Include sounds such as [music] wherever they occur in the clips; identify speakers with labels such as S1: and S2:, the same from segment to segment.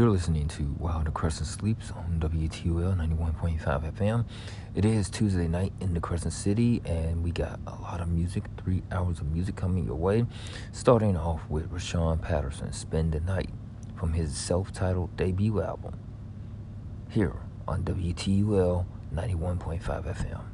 S1: You're listening to While the Crescent Sleeps on WTUL 91.5 FM. It is Tuesday night in the Crescent City, and we got a lot of music, three hours of music coming your way. Starting off with Rahsaan Patterson, Spend the Night, from his self titled debut album, here on WTUL 91.5 FM.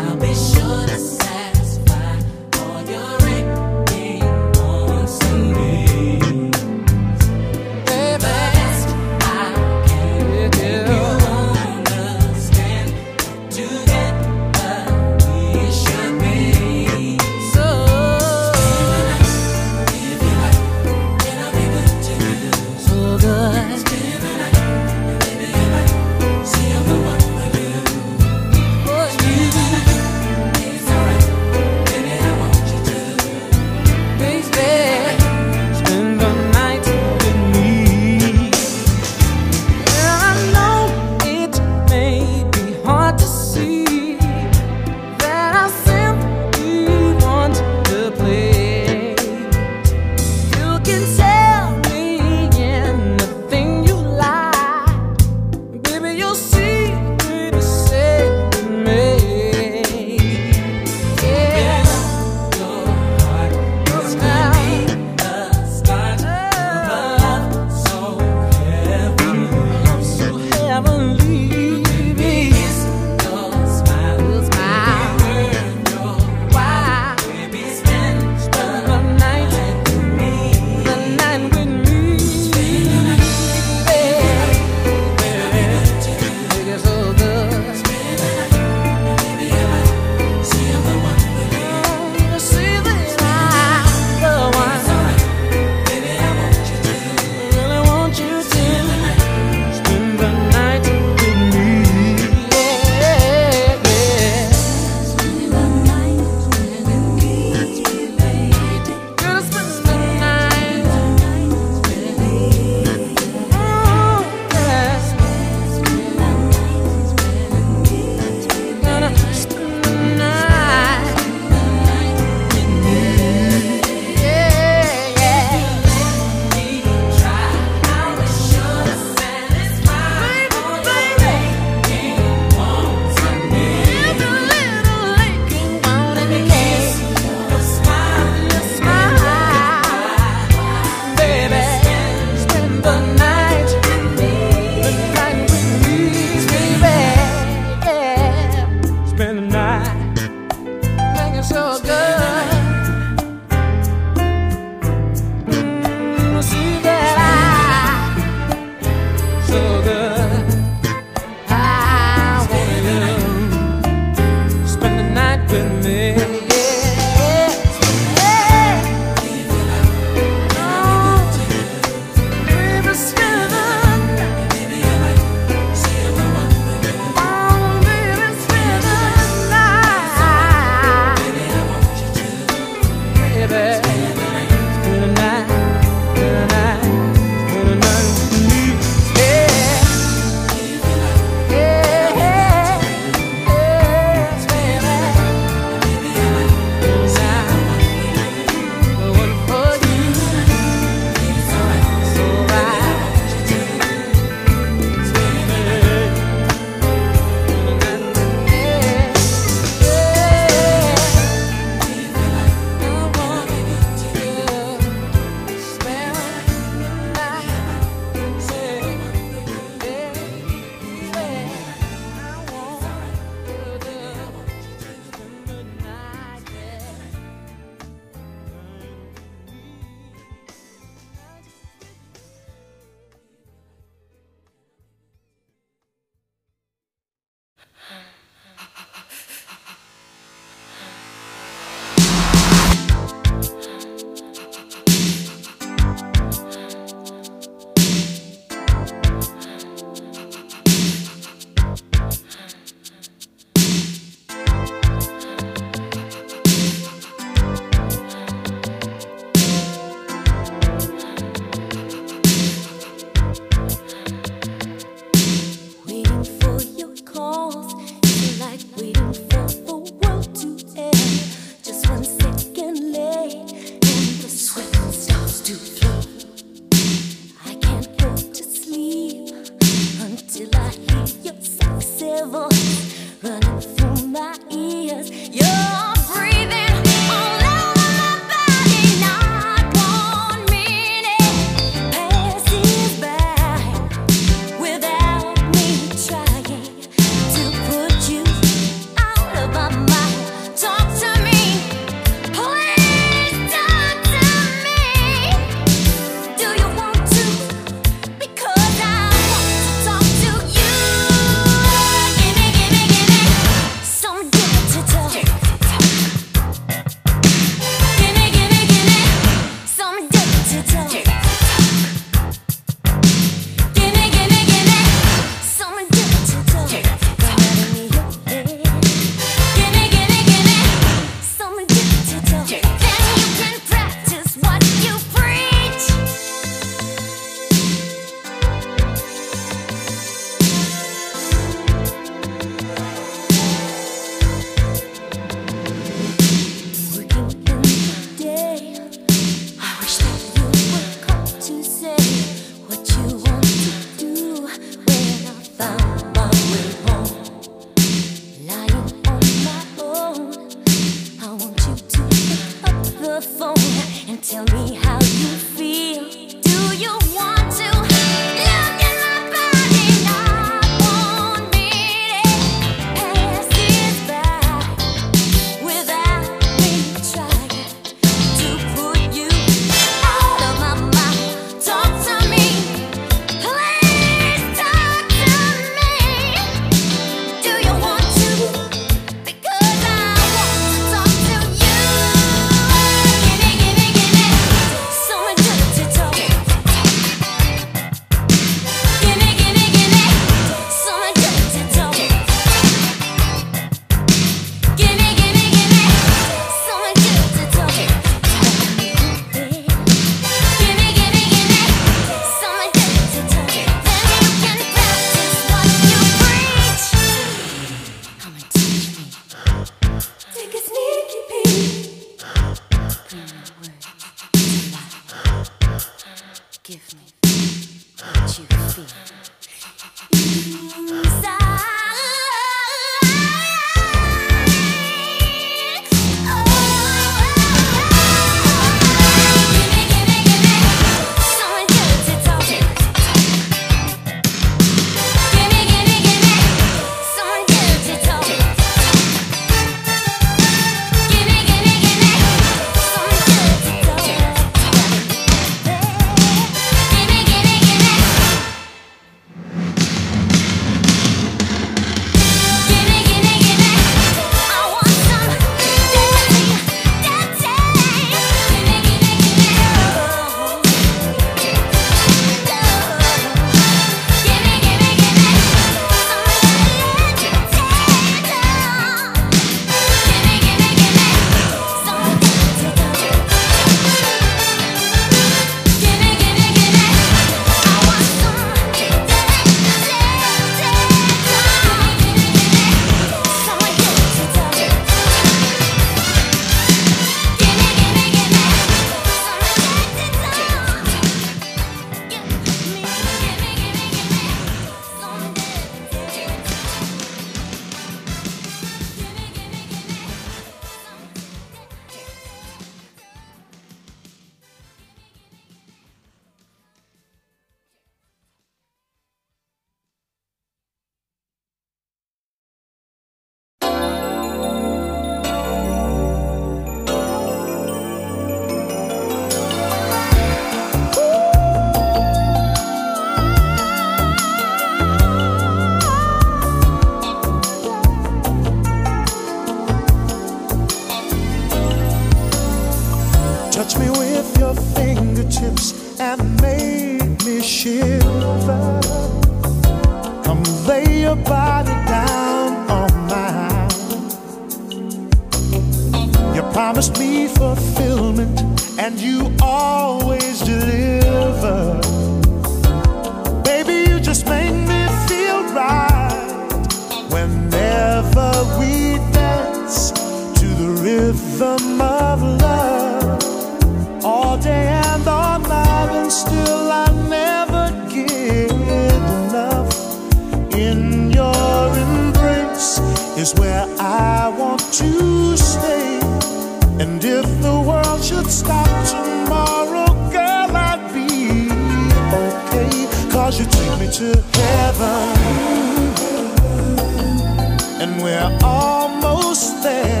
S2: And we're almost there.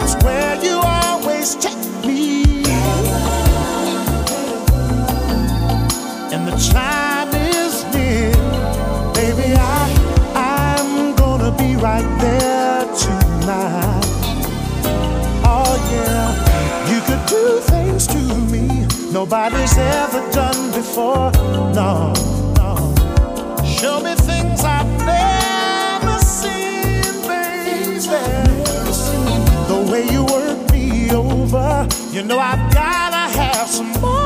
S2: It's where you always take me. And the time is near. Baby, I, I'm gonna be right there tonight. Oh, yeah. You could do things to me nobody's ever done before. No, you know I've gotta have some more.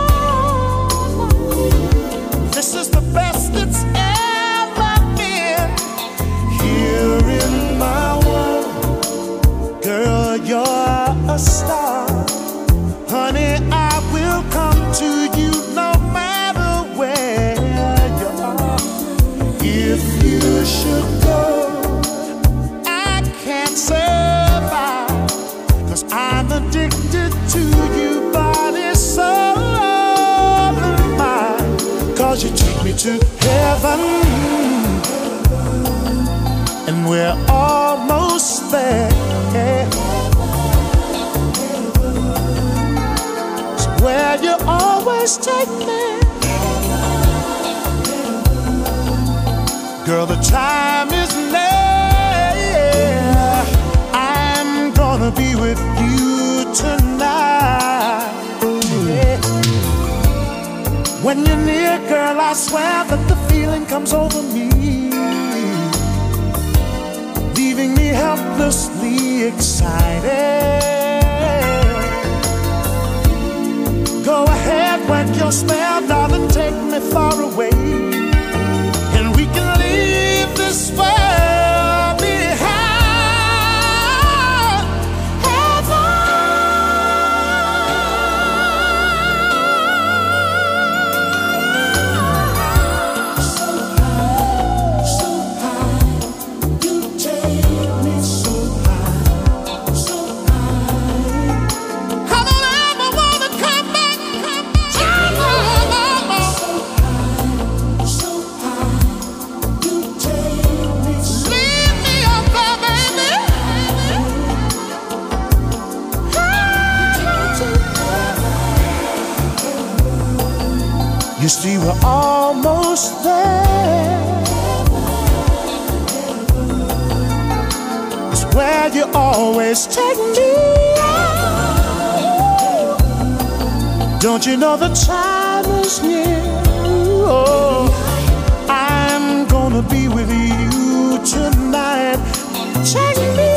S2: We're almost there. It's where you always take me. Girl, the time is near. I'm gonna be with you tonight. When you're near, girl, I swear that the feeling comes over me, helplessly excited. Go ahead, wet your spell, darling, take me far away. And we can leave this world see, we're almost there. It's where you always take me. Don't you know the time is near? Oh, I'm gonna be with you tonight. Take me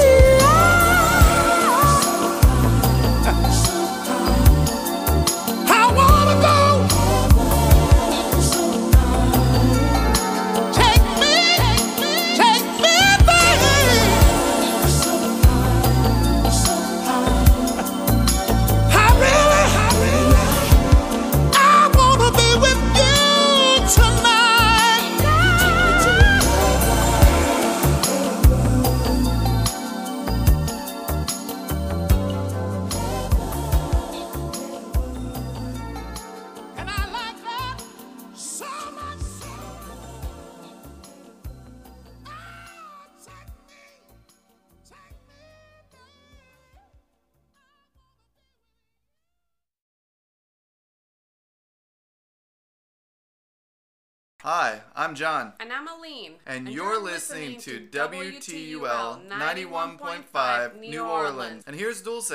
S3: John,
S4: And I'm Aline.
S3: and, you're, listening, to WTUL 91.5 New Orleans. And here's Dulce.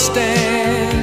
S5: Just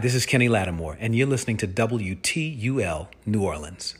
S5: This
S6: is Kenny Lattimore, and you're listening to WTUL New Orleans.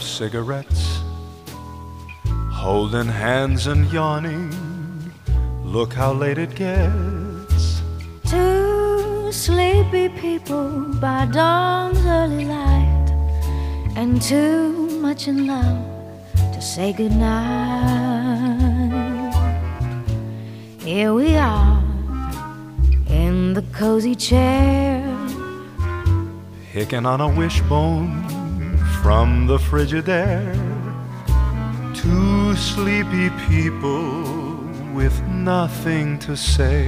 S7: Of cigarettes, holding hands and yawning. Look how late it gets.
S8: Two sleepy people by dawn's early light, and too much in love to say goodnight. Here we are in the cozy chair,
S7: Picking on a wishbone from the Frigidaire. Two sleepy people with nothing to say.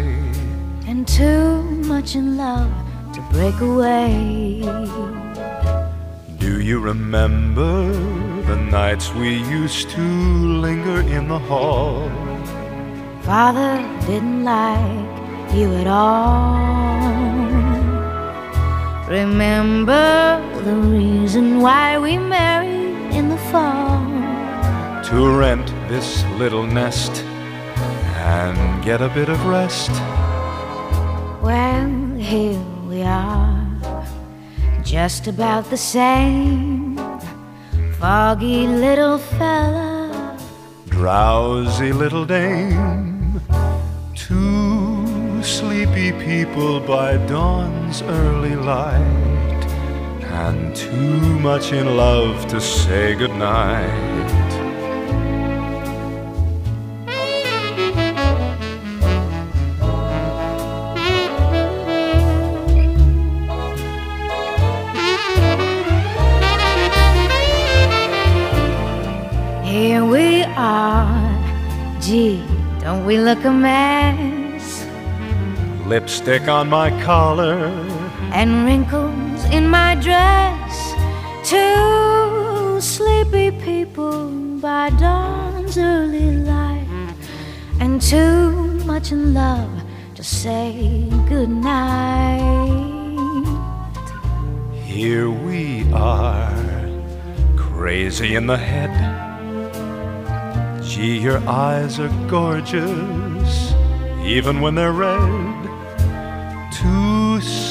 S8: and too much in love to break away.
S7: Do you remember the nights we used to linger in the hall?
S8: Father didn't like you at all. Remember the reason why we married in the fall.
S7: To rent this little nest and get a bit of rest.
S8: Well, here we are, just about the same. Foggy little fella,
S7: Drowsy little dame, two sleepy people by dawn's early light, and too much in love to say goodnight.
S8: here we are. Gee, don't we look a mess?
S7: Lipstick on my collar,
S8: and wrinkles in my dress. Two sleepy people by dawn's early light, and too much in love to say goodnight.
S7: here we are, crazy in the head. Gee, your eyes are gorgeous, even when they're red.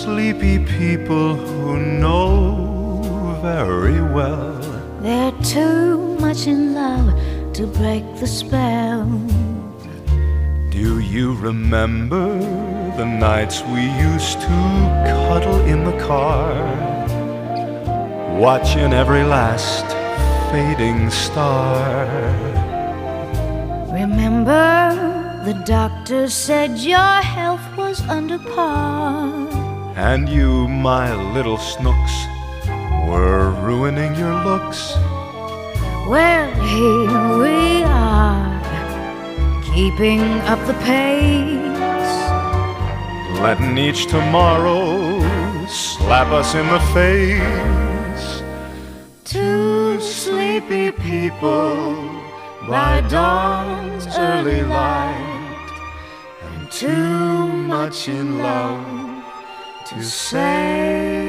S7: Sleepy people who know very well.
S8: They're too much in love to break the spell.
S7: Do you remember the nights we used to cuddle in the car, watching every last fading star?
S8: Remember, the doctor said your health was under par.
S7: And you, my little snooks, were ruining your looks.
S8: Well, here we are, keeping up the pace.
S7: Letting each tomorrow slap us in the face.
S8: Two
S7: sleepy people by dawn's early light, and too much in love to say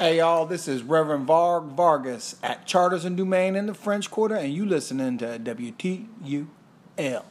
S9: Hey y'all, this is Reverend Varg Vargas at Chartres and Dumaine in the French Quarter, and you listening to WTUL.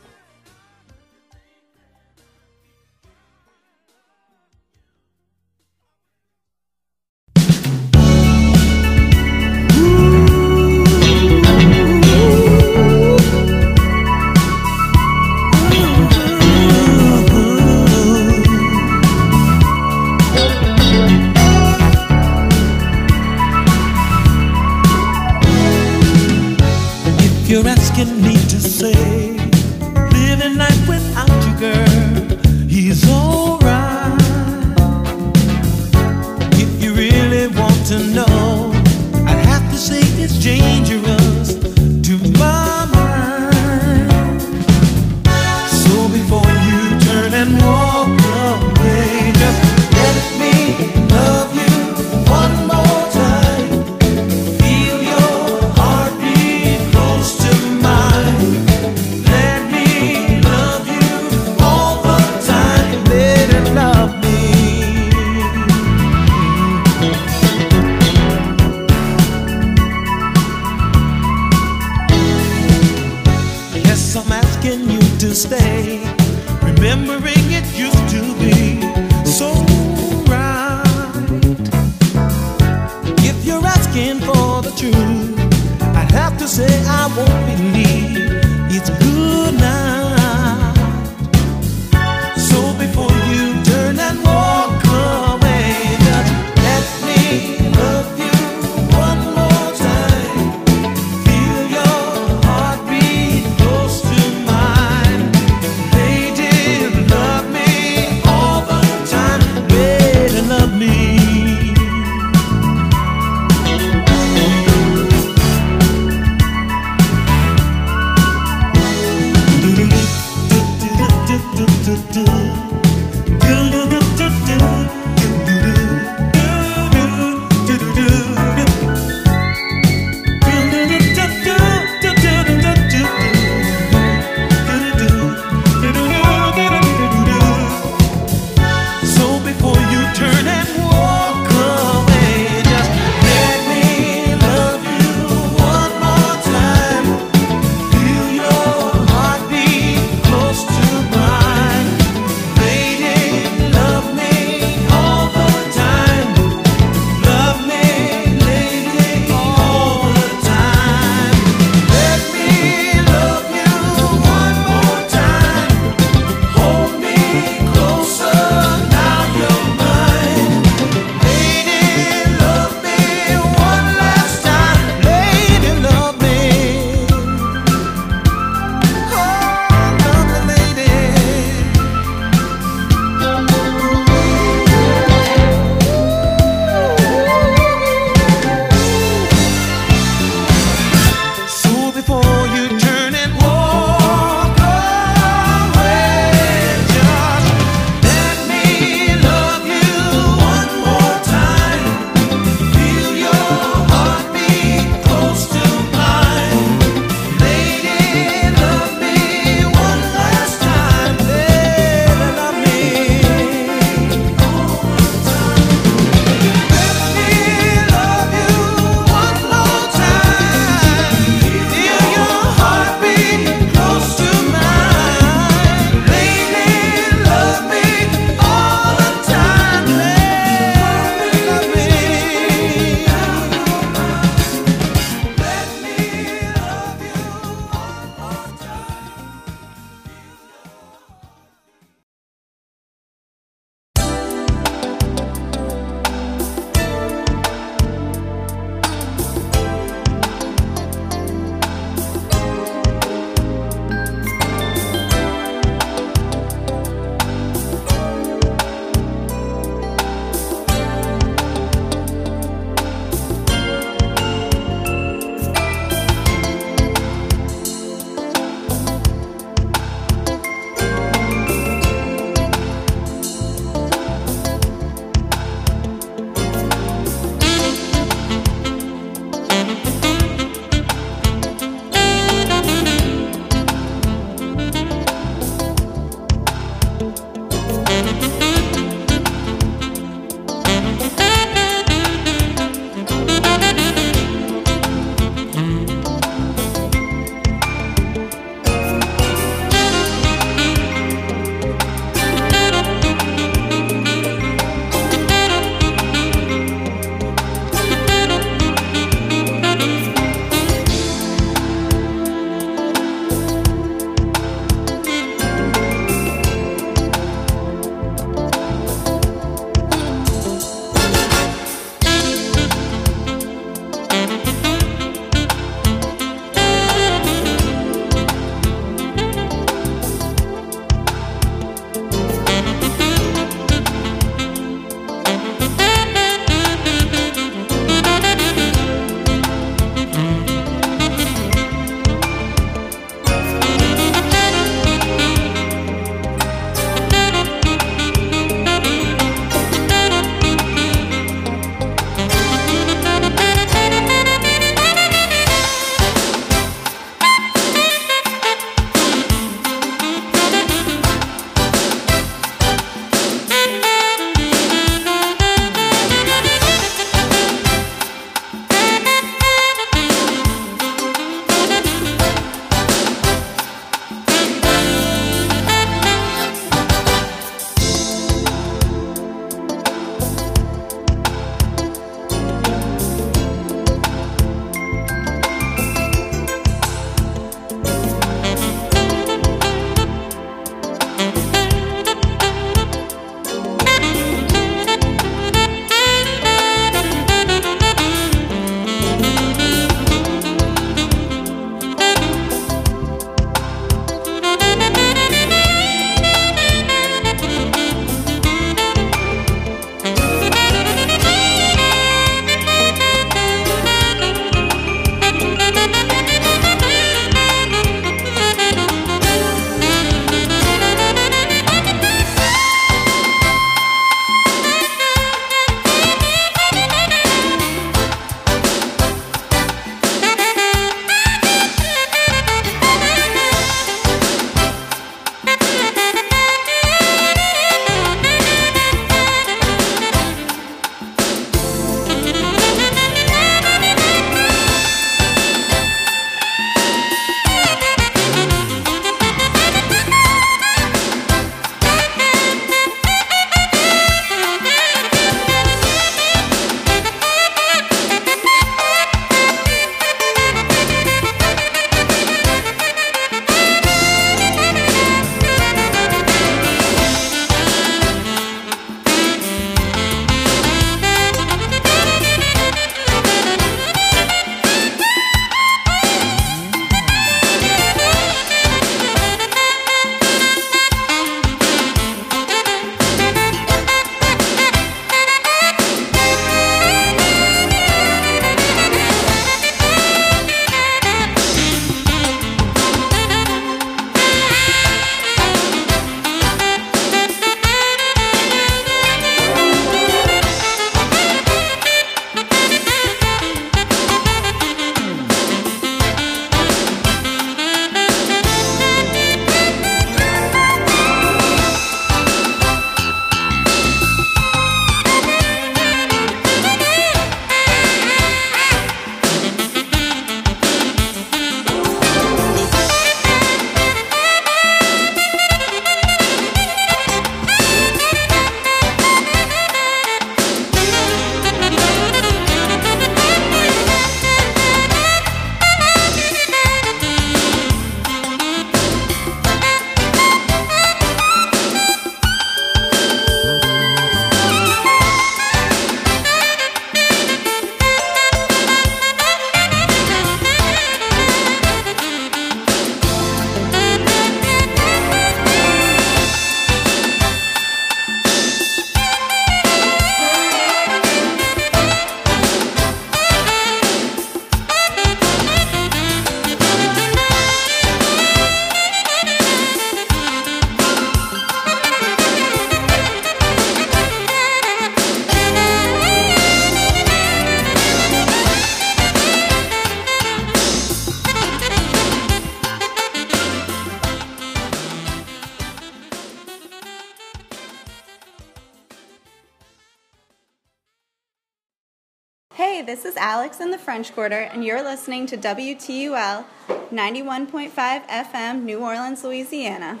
S10: Hey, this is Alex in the French Quarter, and you're listening to WTUL 91.5 FM, New Orleans, Louisiana.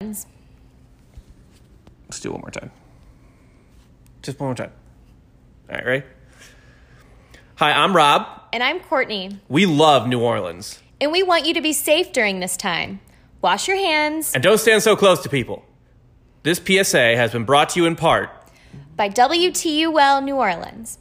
S11: Let's do it one more time. Just one more time. All right, ready? Hi, I'm Rob.
S12: And I'm Courtney.
S11: We love New Orleans.
S12: And we want you to be safe during this time. Wash your hands.
S11: And don't stand so close to people. This PSA has been brought to you in part
S12: by WTUL New Orleans.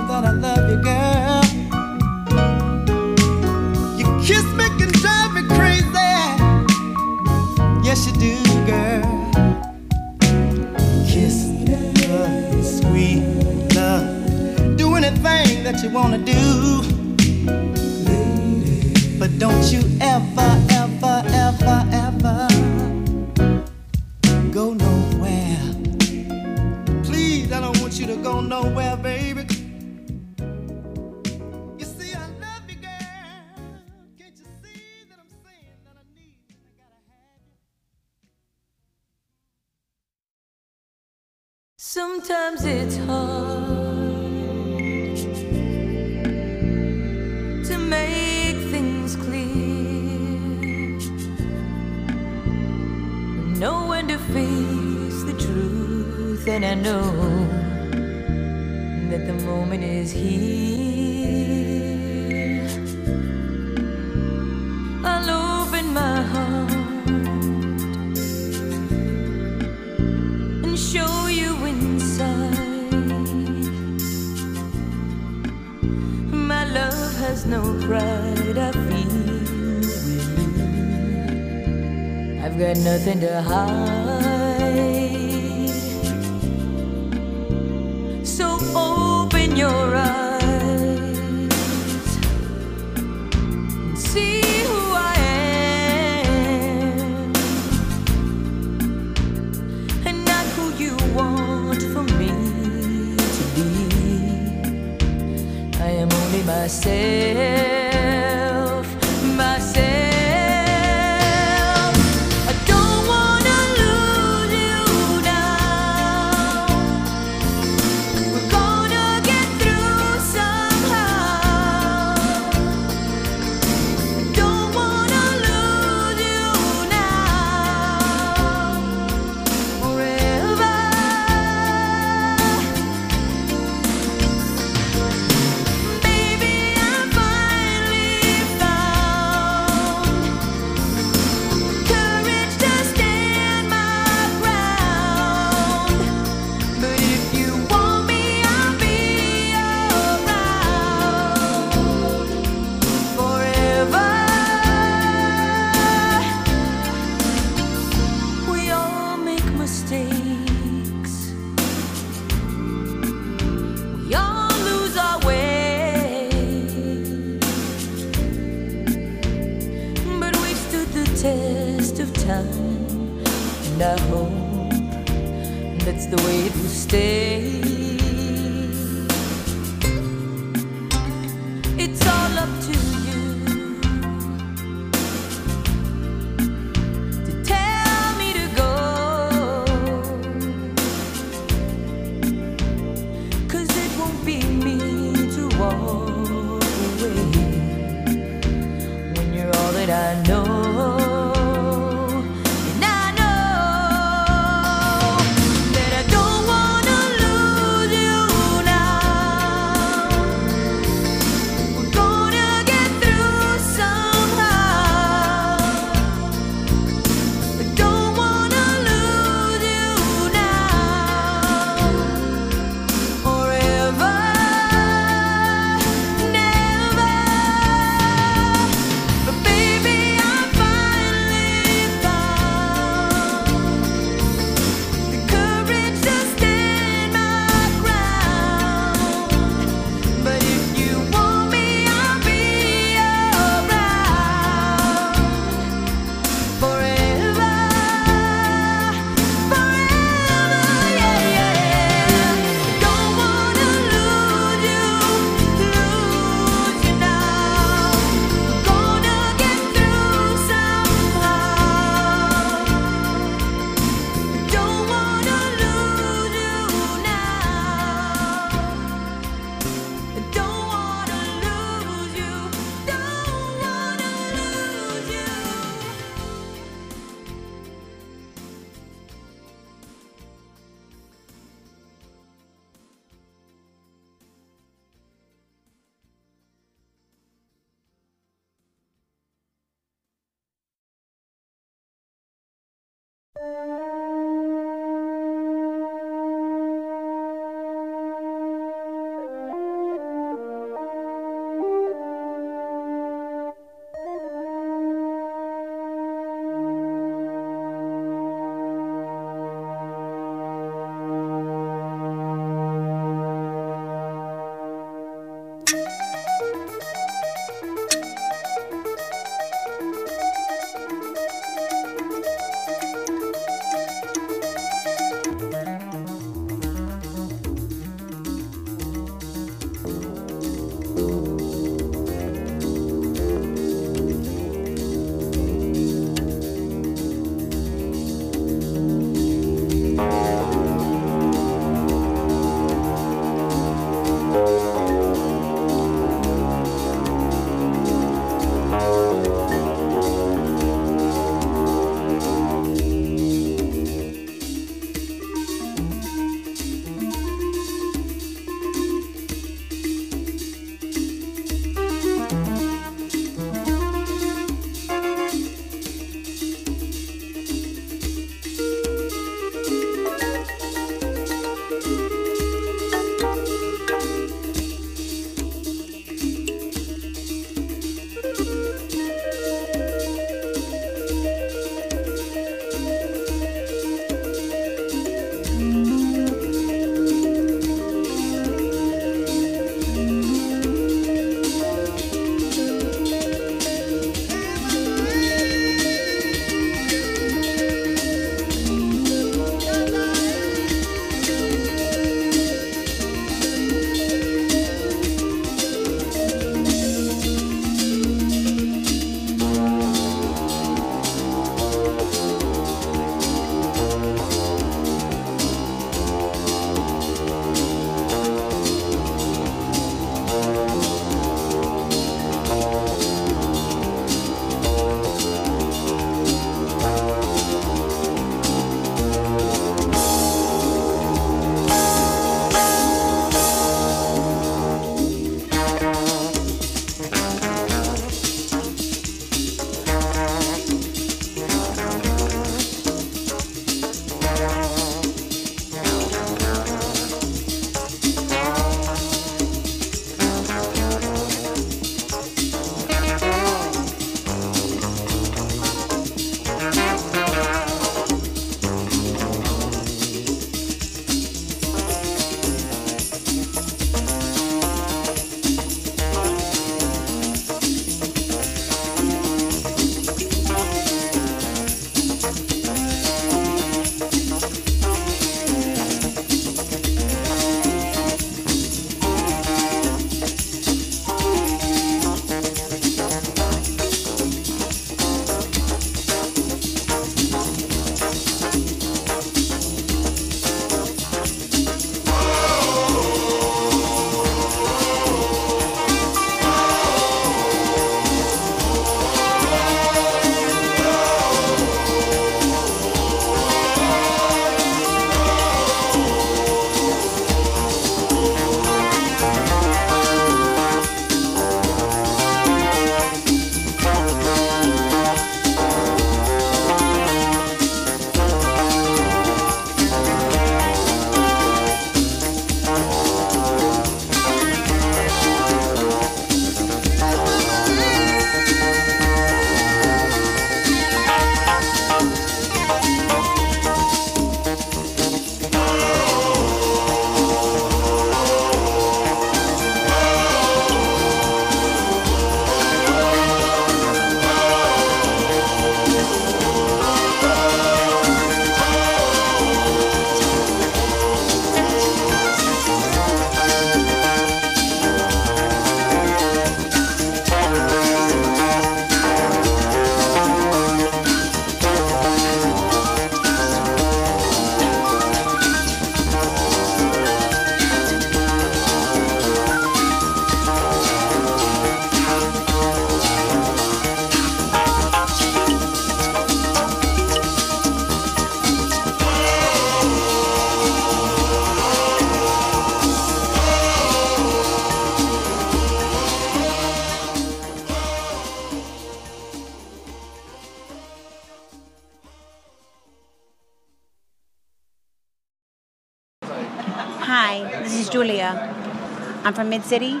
S13: Mid City.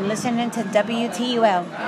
S13: Listening to WTUL.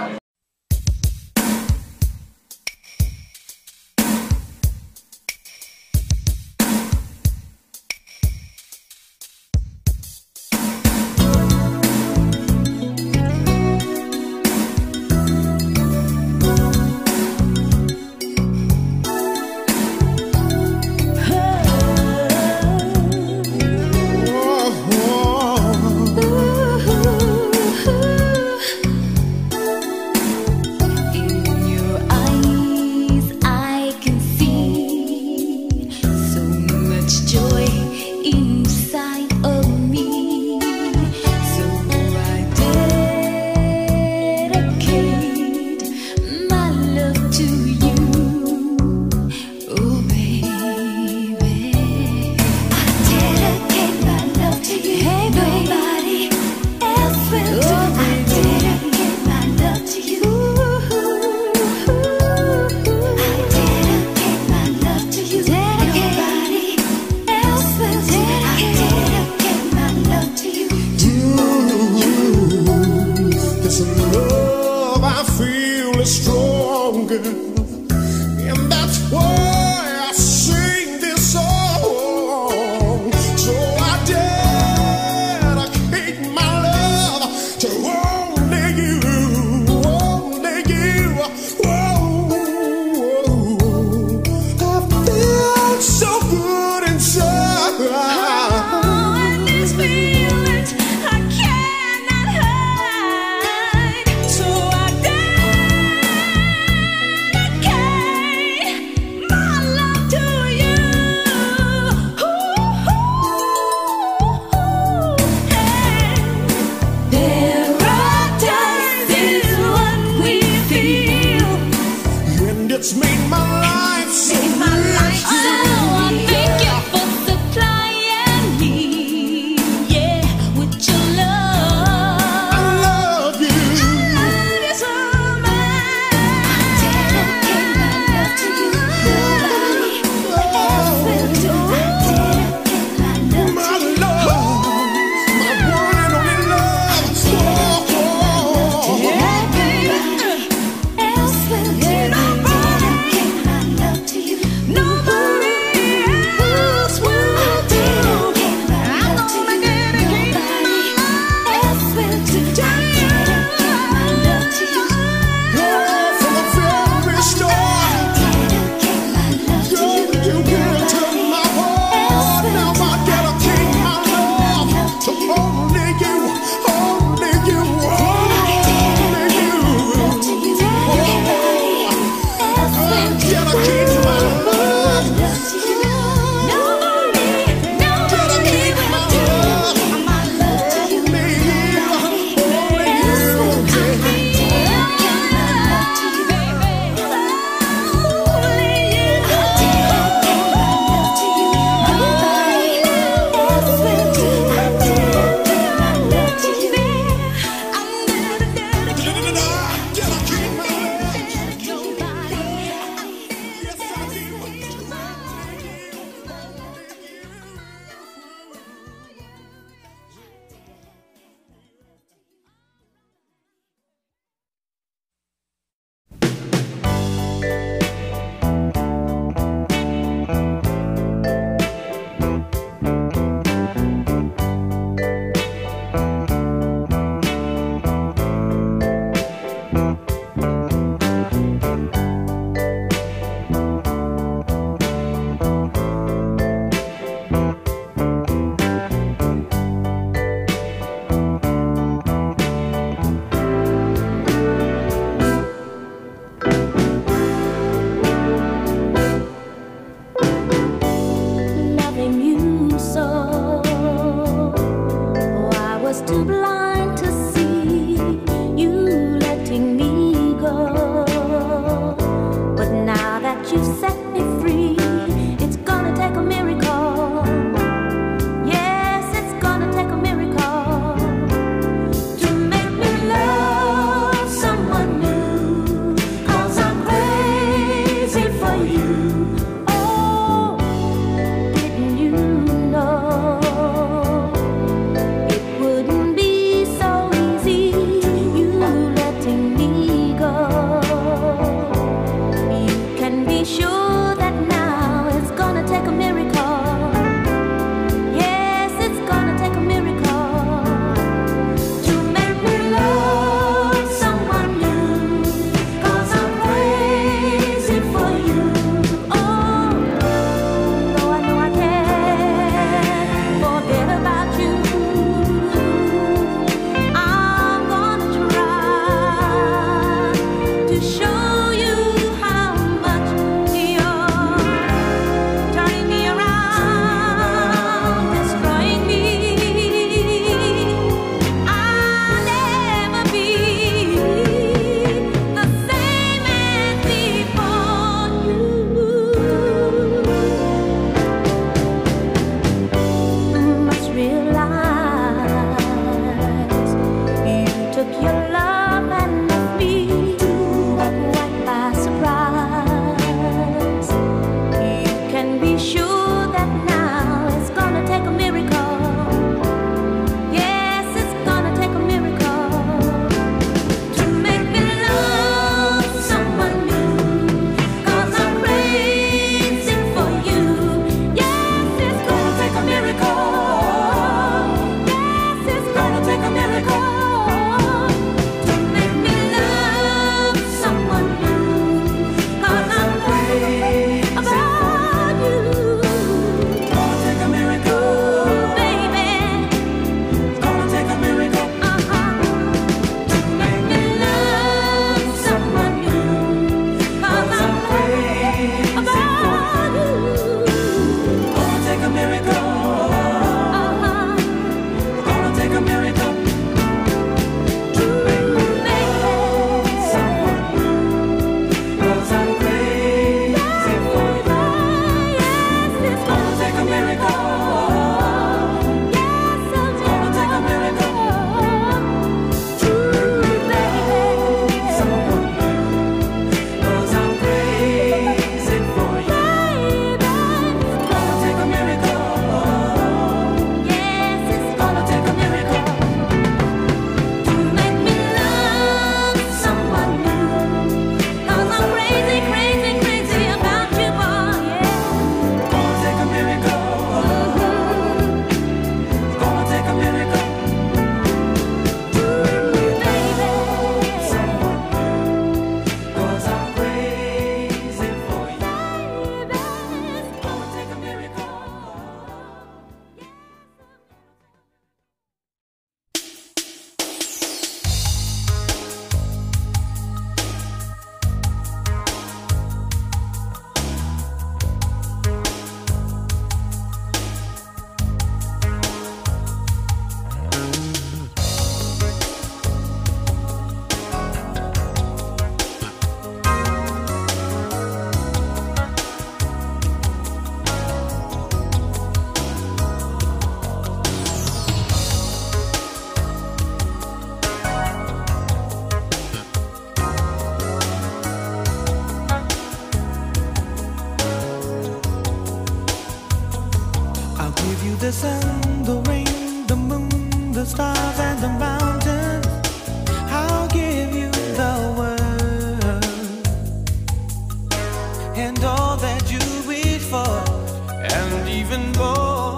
S9: and all that you wish for, and even more.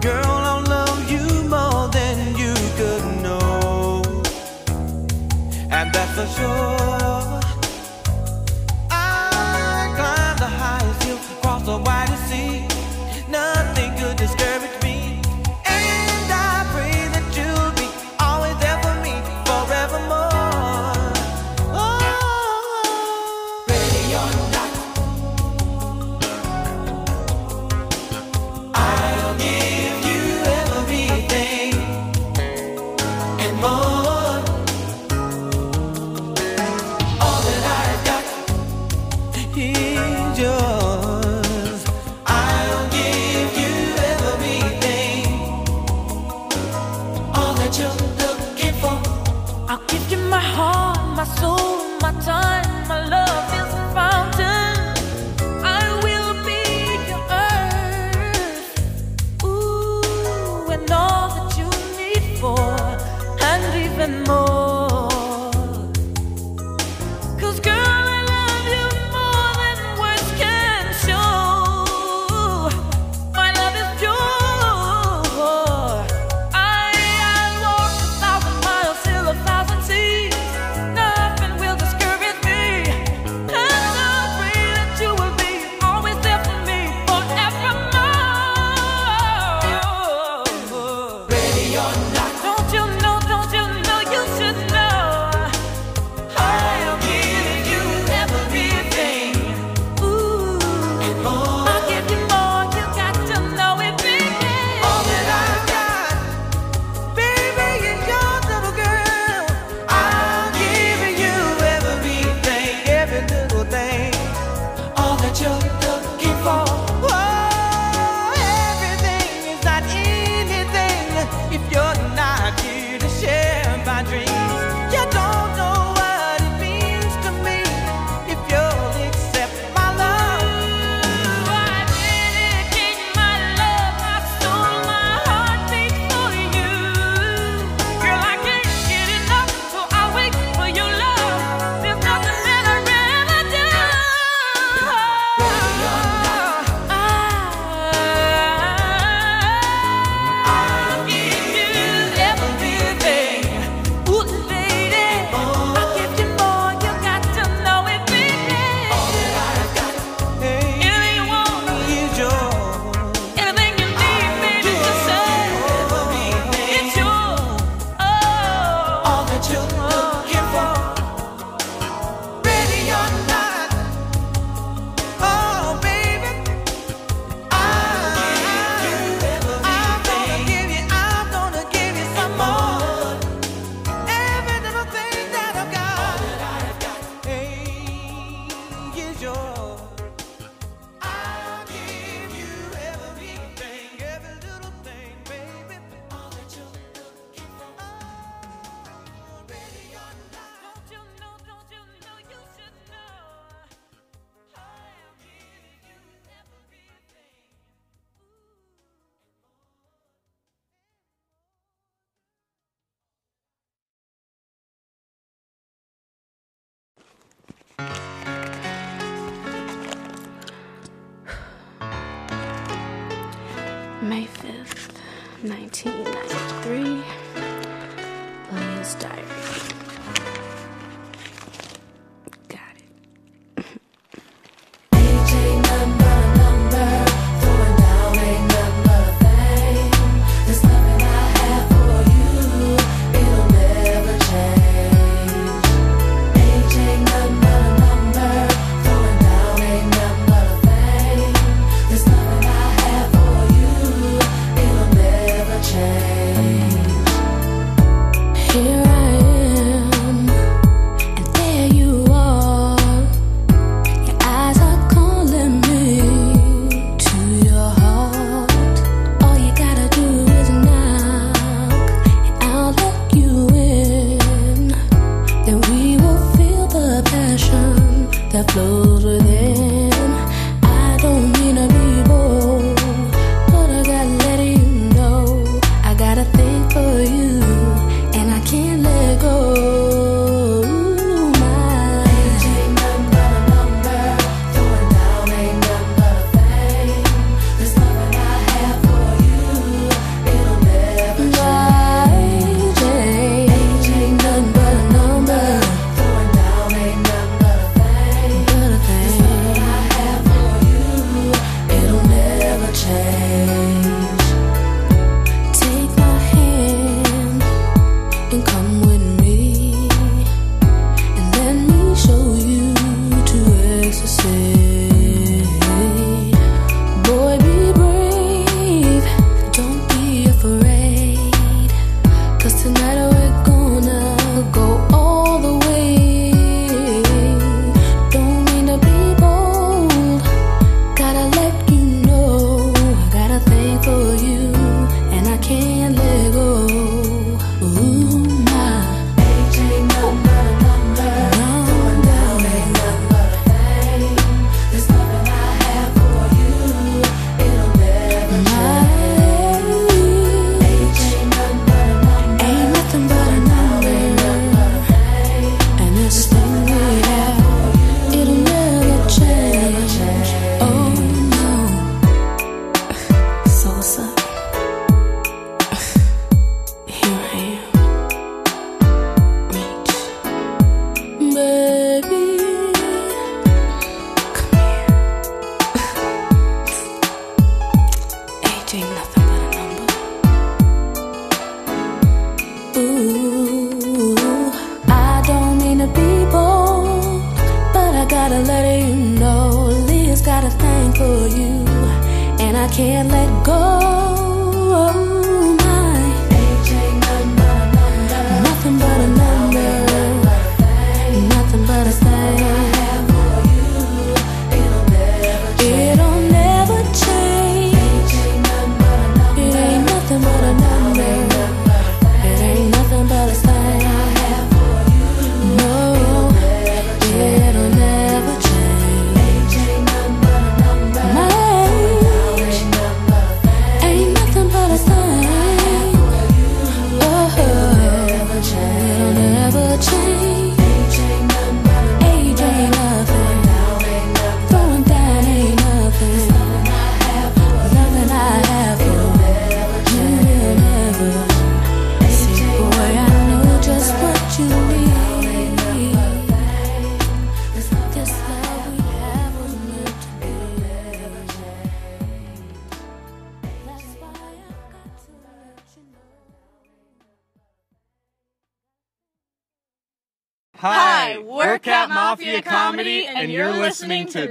S9: Girl, I'll love you more than you could know, and that's for sure.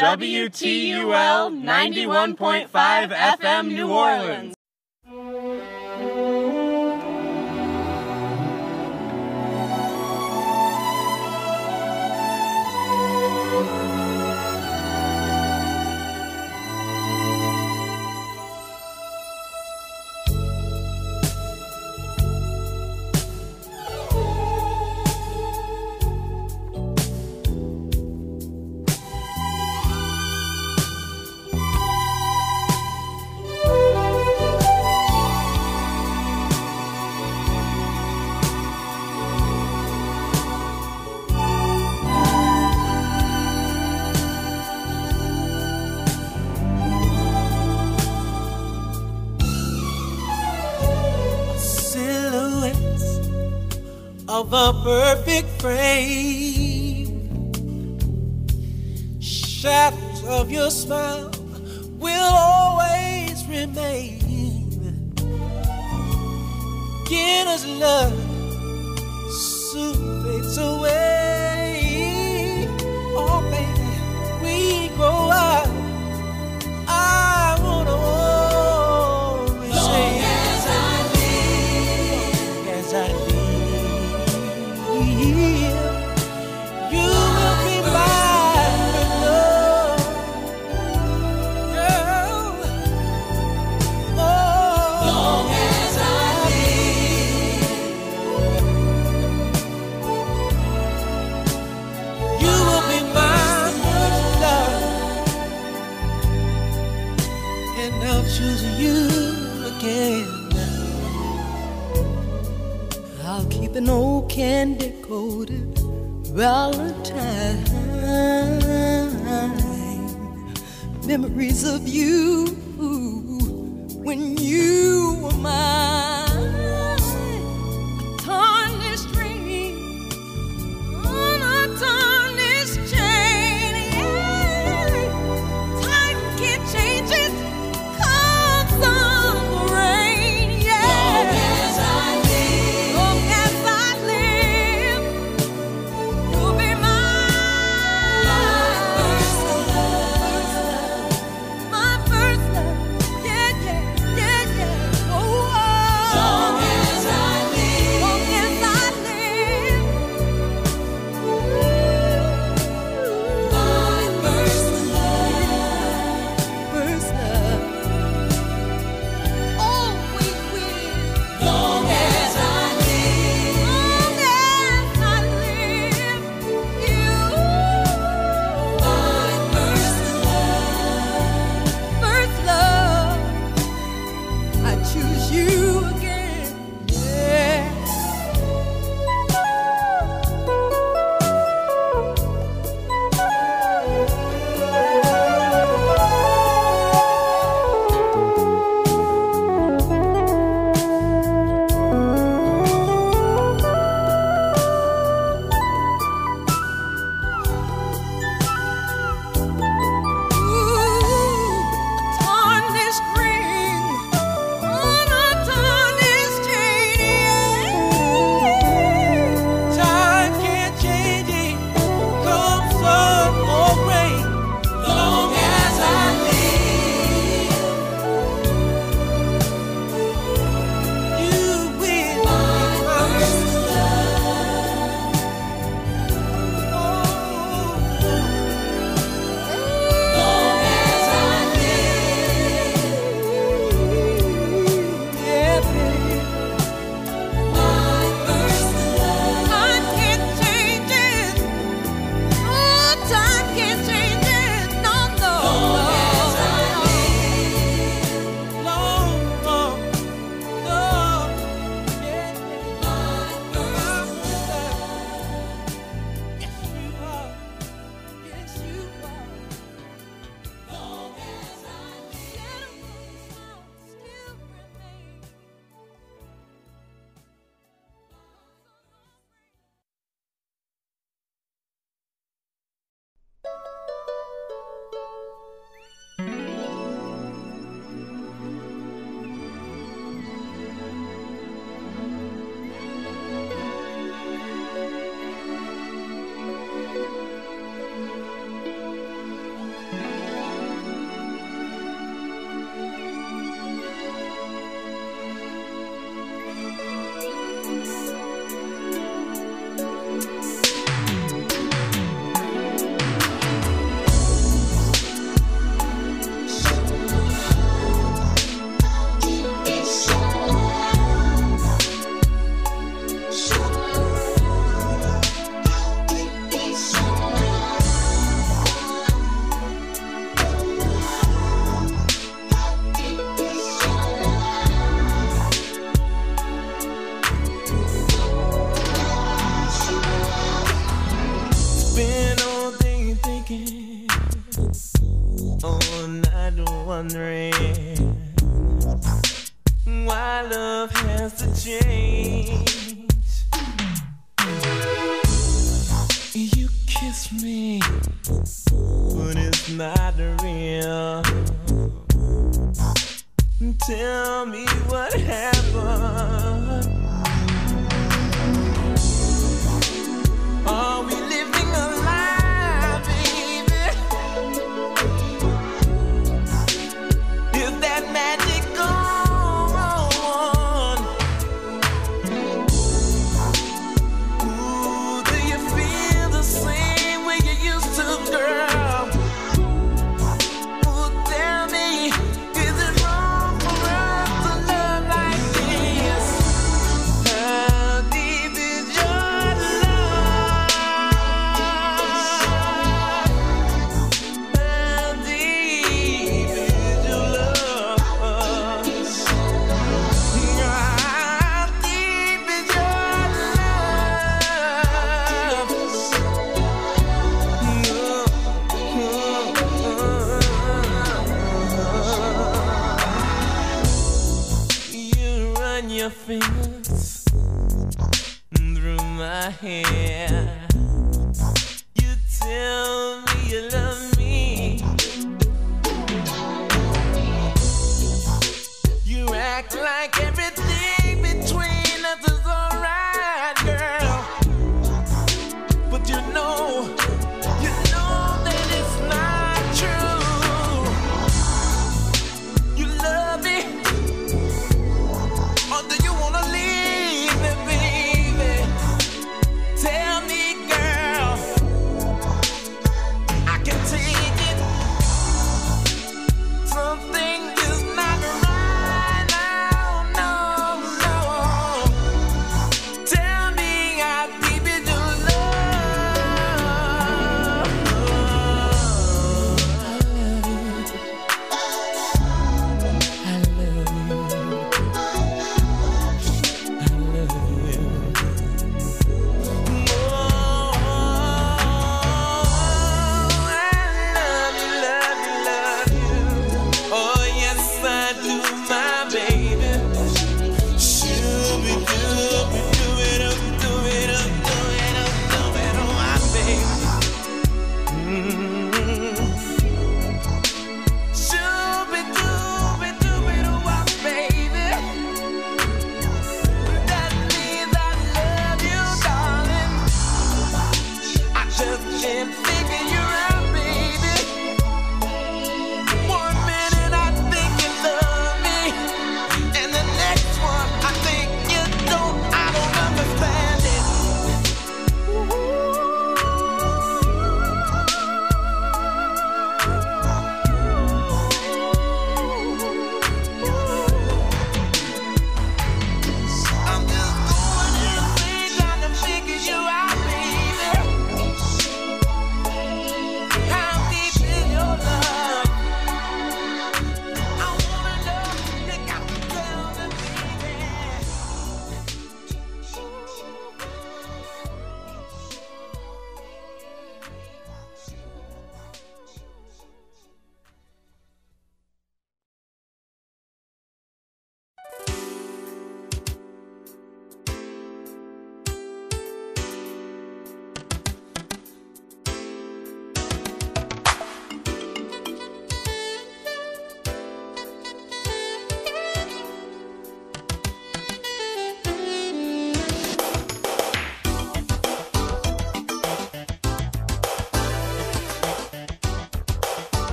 S14: WTUL 91.5 FM New Orleans.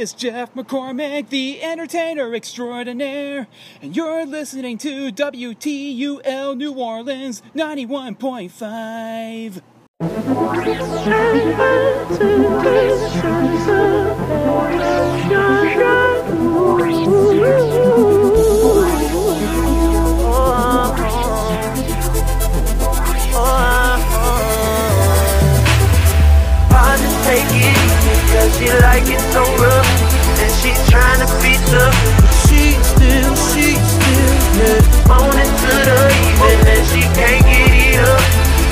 S5: Is
S15: Jeff McCormick, the entertainer extraordinaire, and you're listening to WTUL New Orleans 91.5.
S16: Take it cause she like it so rough And she tryna be tough She still, she still, yeah. Morning to the evening and she can't get it up.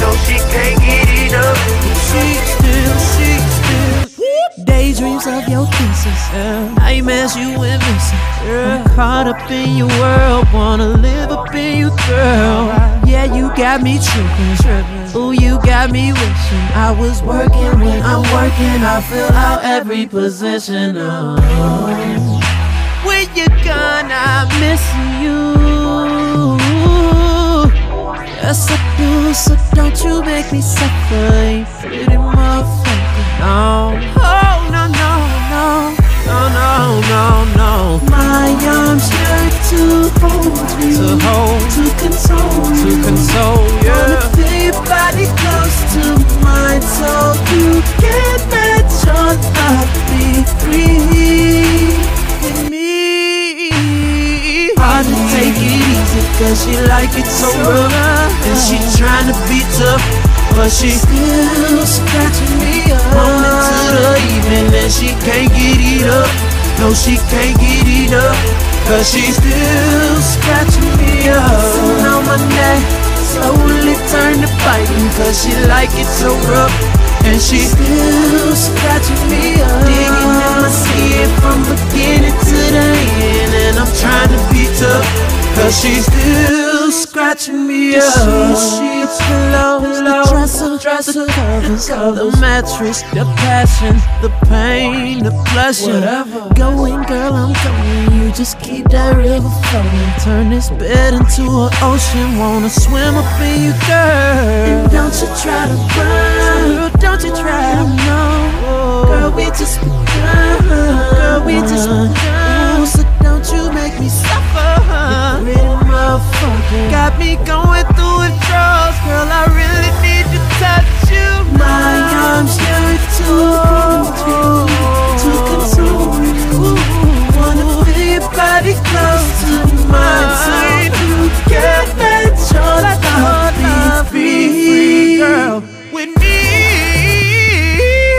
S16: No, she can't get it up. She still, she still.
S17: Daydreams of your kisses, nightmares you went missing. I'm caught up in your world, wanna live up in you, girl. Yeah, you got me tripping, Ooh, you got me wishing I was working when I'm working. I fill out every position. Oh. When you gone, I'm you. Yes, I do, so don't you make me suffer, you pretty motherfucker. No, oh, no, no, no, no, no, no, no. My arms here to hold you,
S15: To hold,
S17: to console,
S15: to console, yeah.
S17: Wanna feel your body close to mine, so you can let your love be free with me. Hard to take it easy, cause she like it so rough, and she trying to be tough. But she still scratching me up. Morning to the evening and she can't get it up. No, she can't get it up Cause she still scratching me up. Sitting on my neck Slowly turn to biting Cause she like it so rough. And she still scratching me up. Digging in my skin from beginning to the end And I'm trying to be tough. Cause she still scratching me up The sheets, pillows, the dresser, dresser, the covers, the mattress, the passion, the pain, the pleasure. Whatever. Going, girl, I'm going. You just keep that river flowing. Turn this bed into an ocean. Wanna swim up in you, girl. And don't you try to run. Girl, don't you try to know. Girl, we just begun. Girl, we just begun. So don't you make me suffer. You pretty motherfucker. Got me going through withdrawals, girl. I really need to touch you. My arms here to to console you. Wanna feel your body close to mine, so you can let your love be free, girl. With me,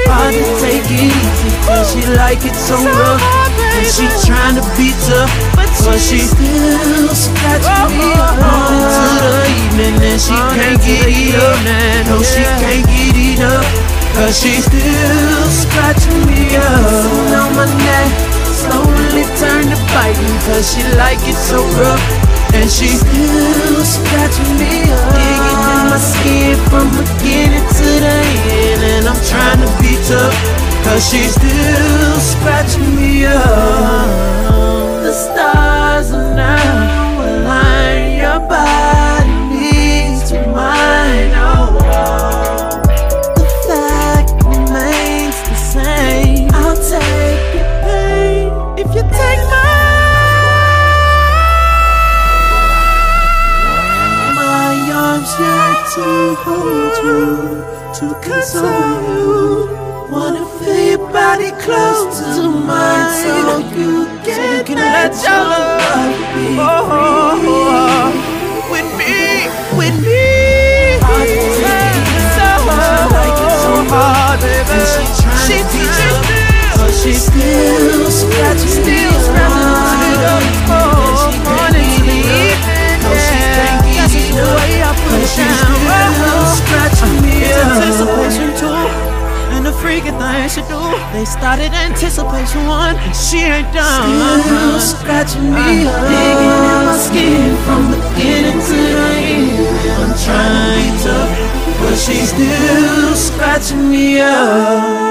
S17: hard to take it easy, cause she like it so rough, and she tryna be tough. But she still scratching me oh, oh, up. Oh, Morning to the evening and she can't get it up. No, she can't get it up. Cause she still scratching me up. On my neck Slowly turn to biting Cause she like it so rough And she still scratching me up Digging in my skin from beginning to the end And I'm trying to be tough Cause she still scratching me up the stars are now align. Your body needs to mine. Oh. To hold you, to console you. Wanna feel your body close to mine, so you can, can let your love be free. With me, with me. Hard to take it so like it so Things she do, they started anticipation one, and she ain't done. Still scratching me up, digging in my skin from the beginning to the end. I'm trying to, but she's still scratching me up.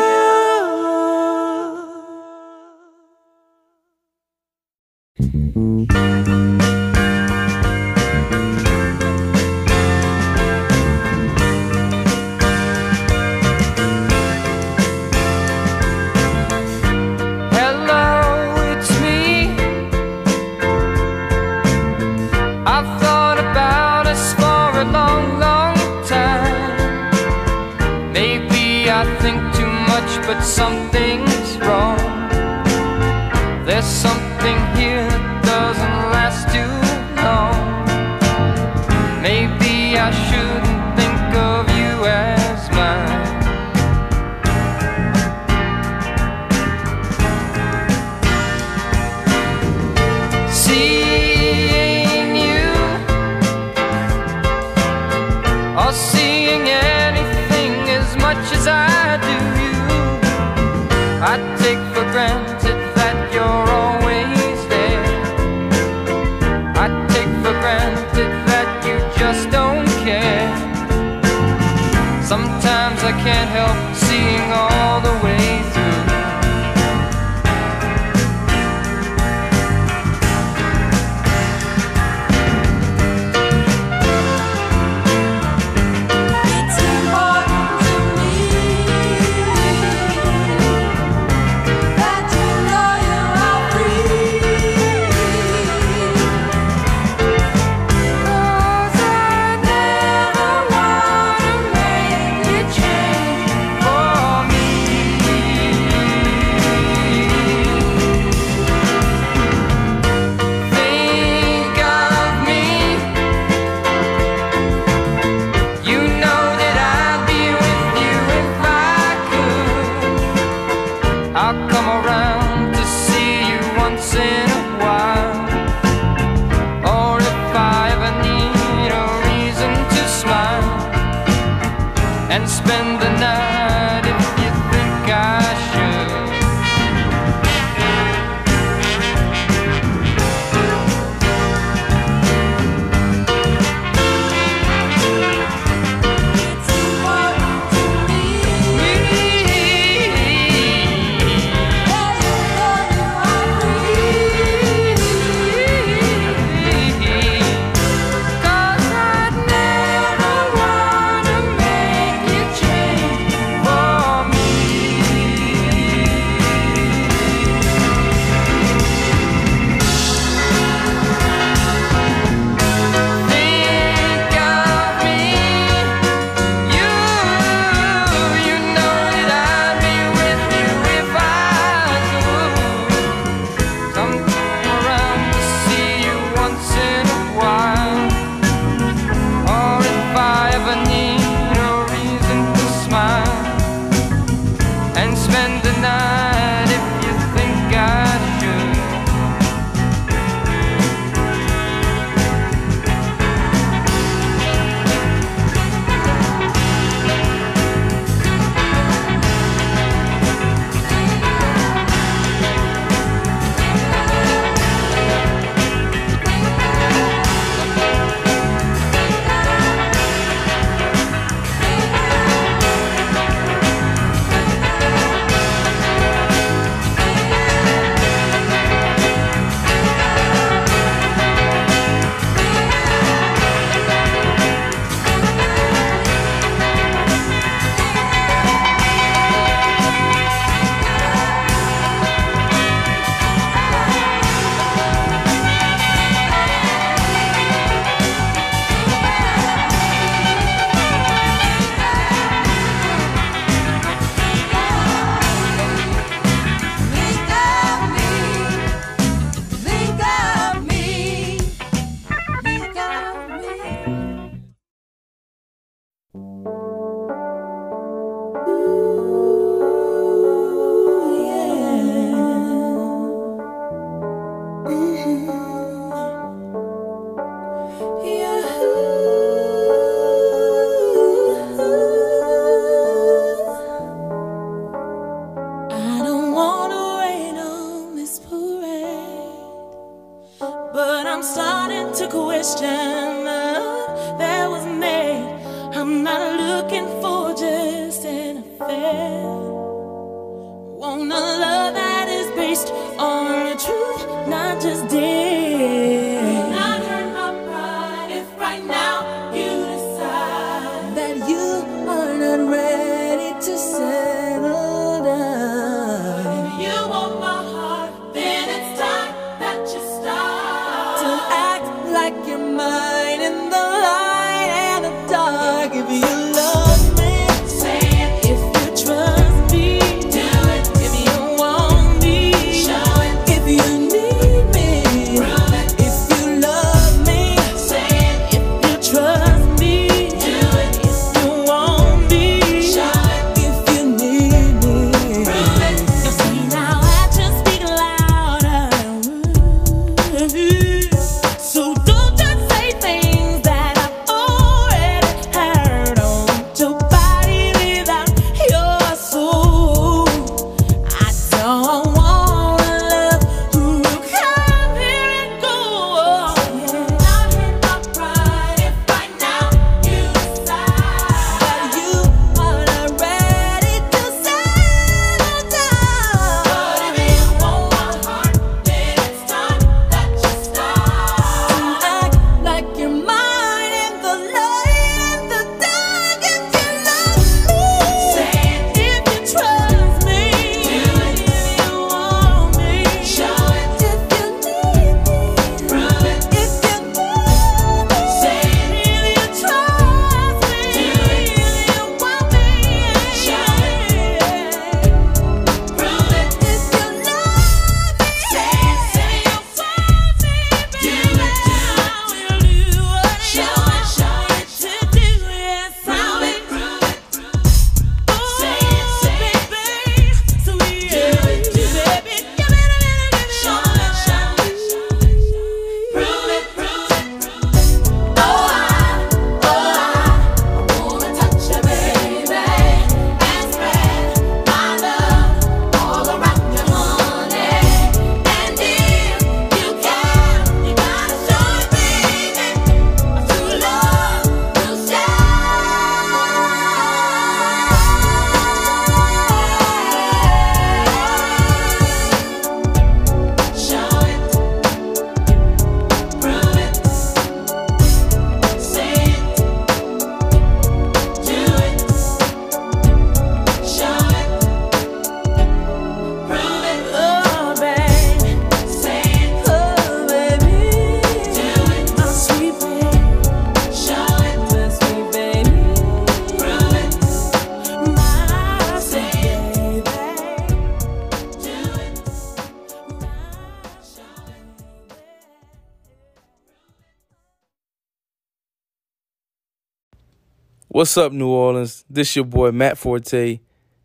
S18: What's up, New Orleans? This your boy Matt Forte,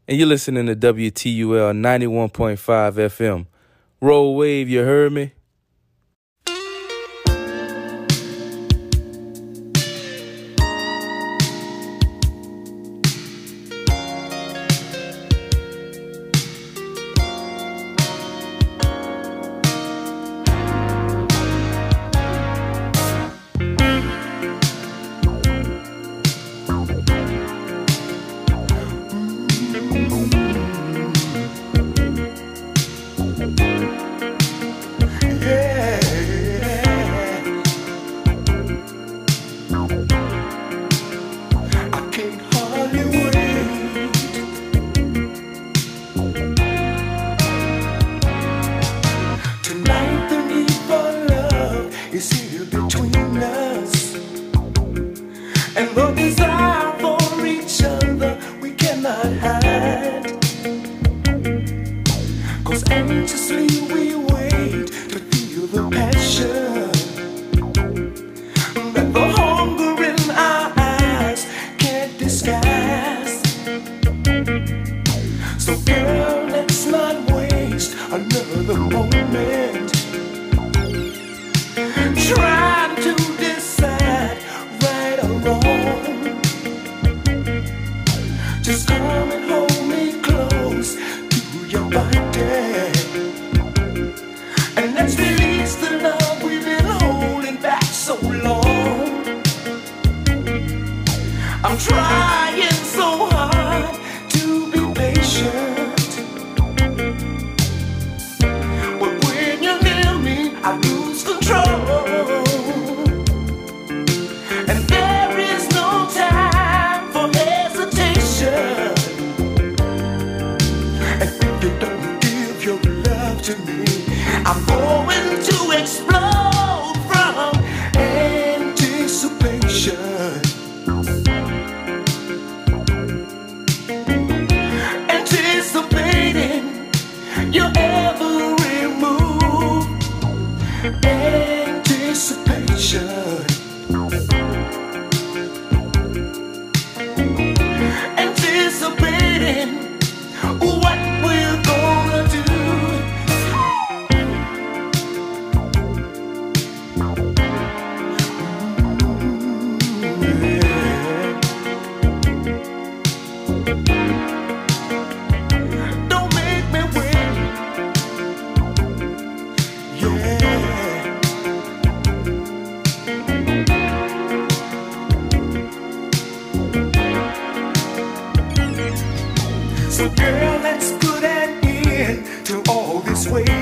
S18: and you're listening to WTUL 91.5 FM. Roll wave, you heard me?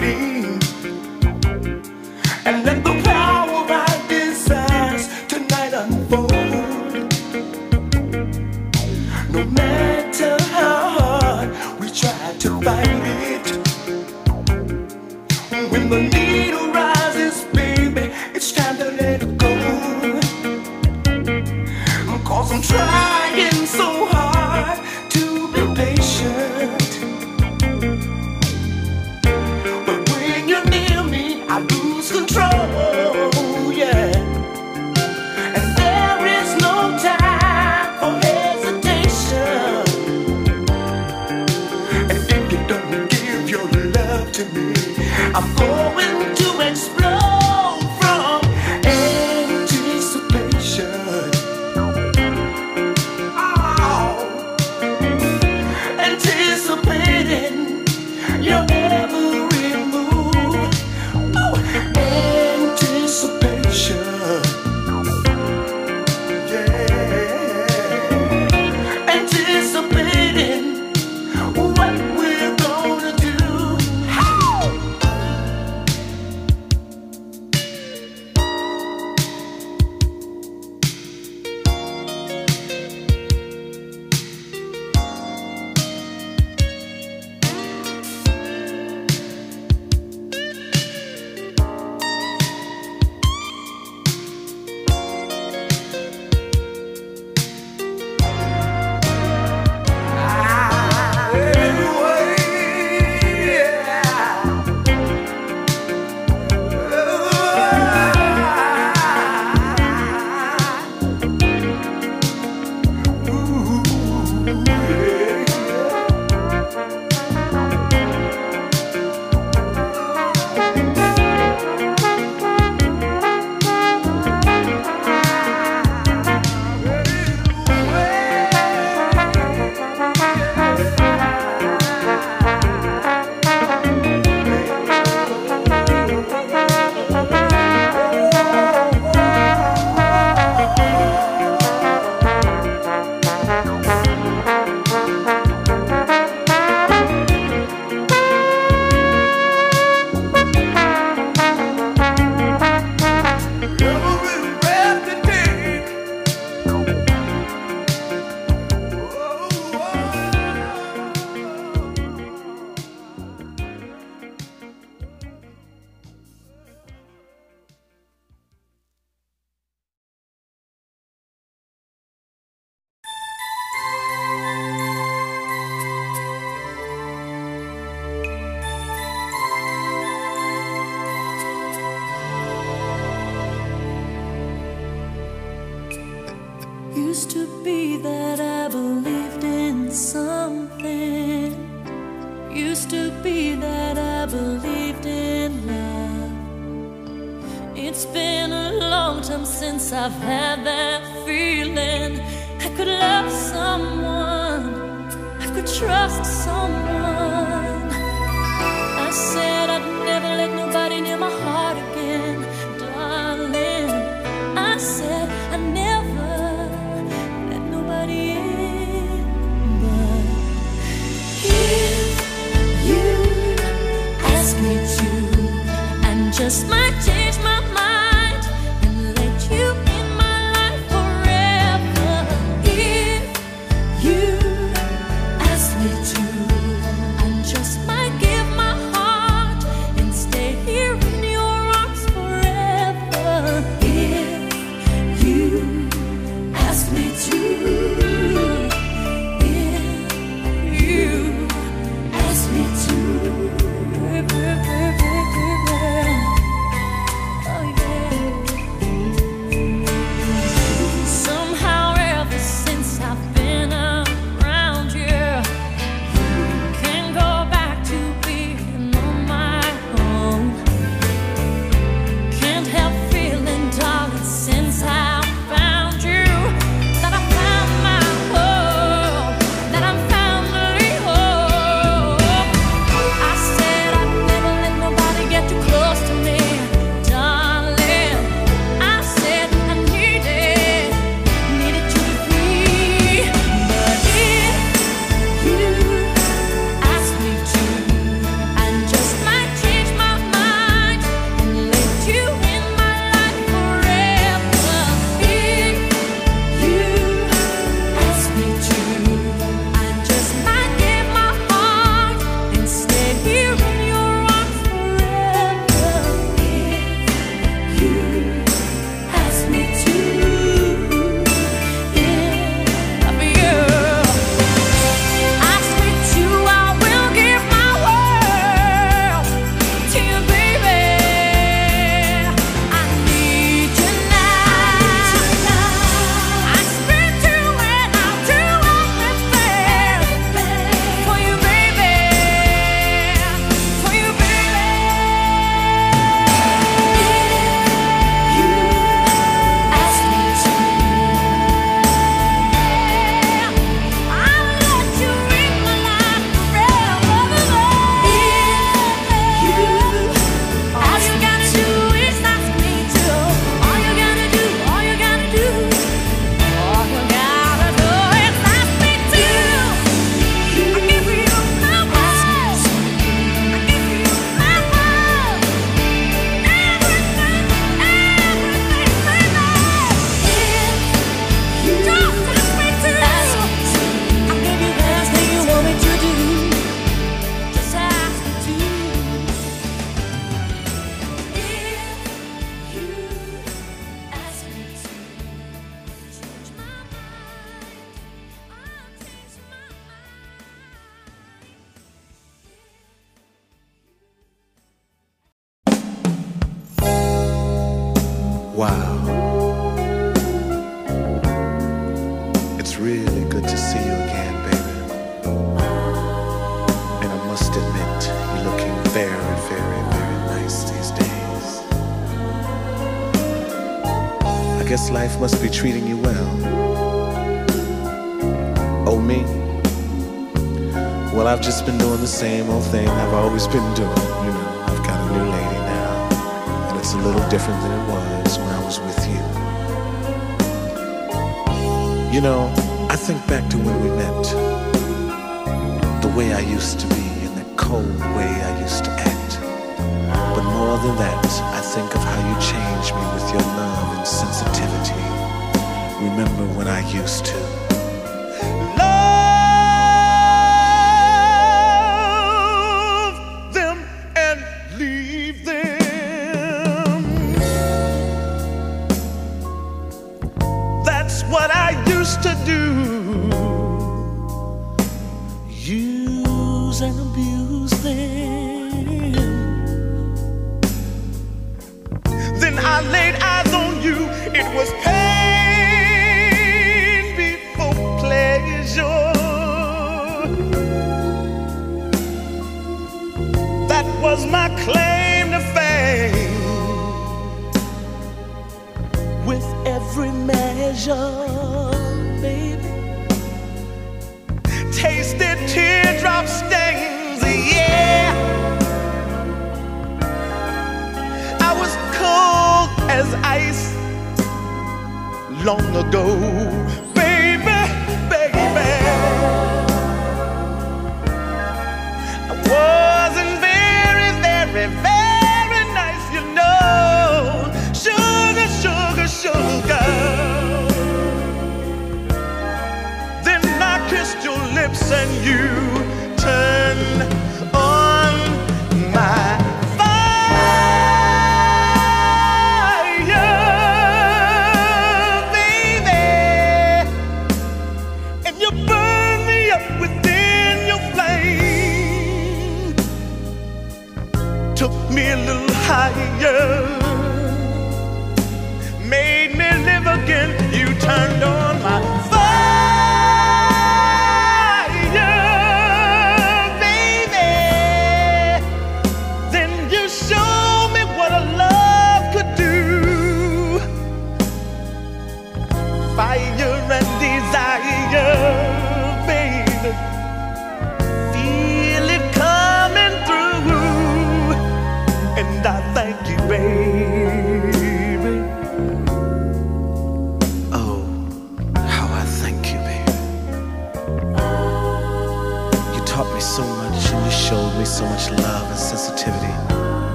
S19: lady.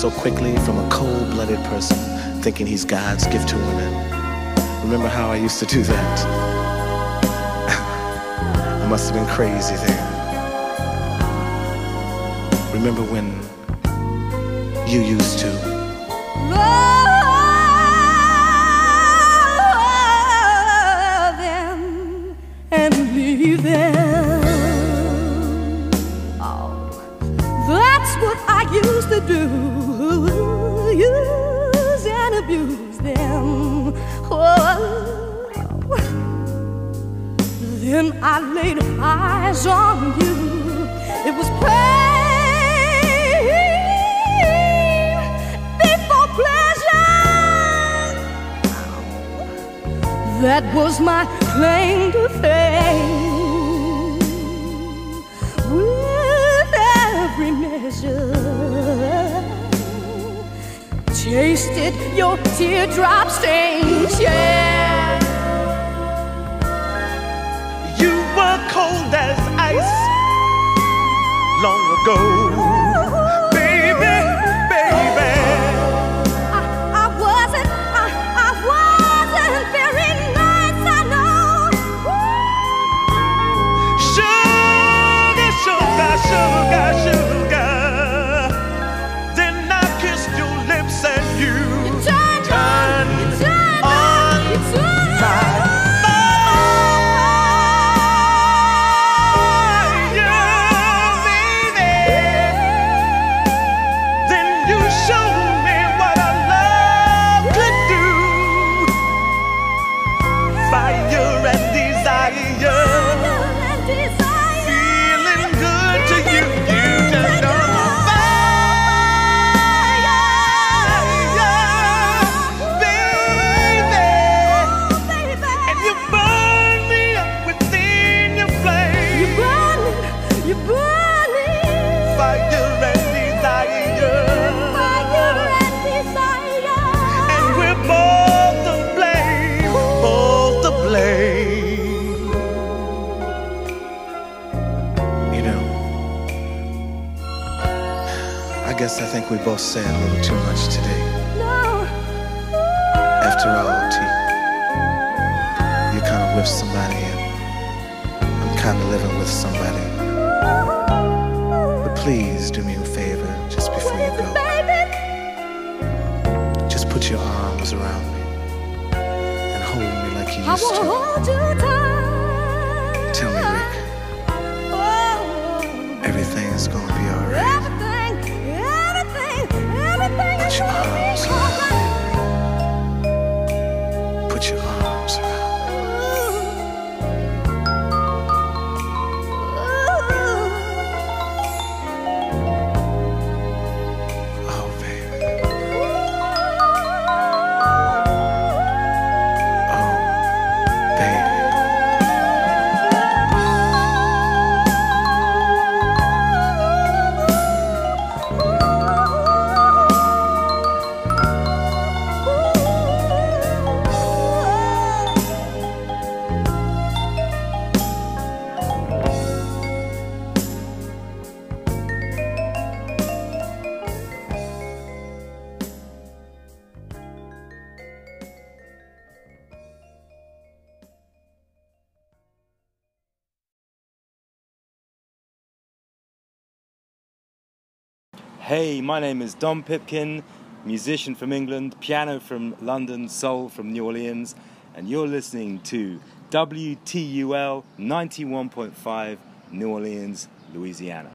S2: so quickly from a cold blooded person thinking he's God's gift to women. Remember how I used to do that? [laughs] I must have been crazy then. Remember when you used to.
S8: My
S17: name is Dom Pipkin, musician from England, piano from London, soul from New Orleans, and you're listening to WTUL 91.5 New Orleans, Louisiana.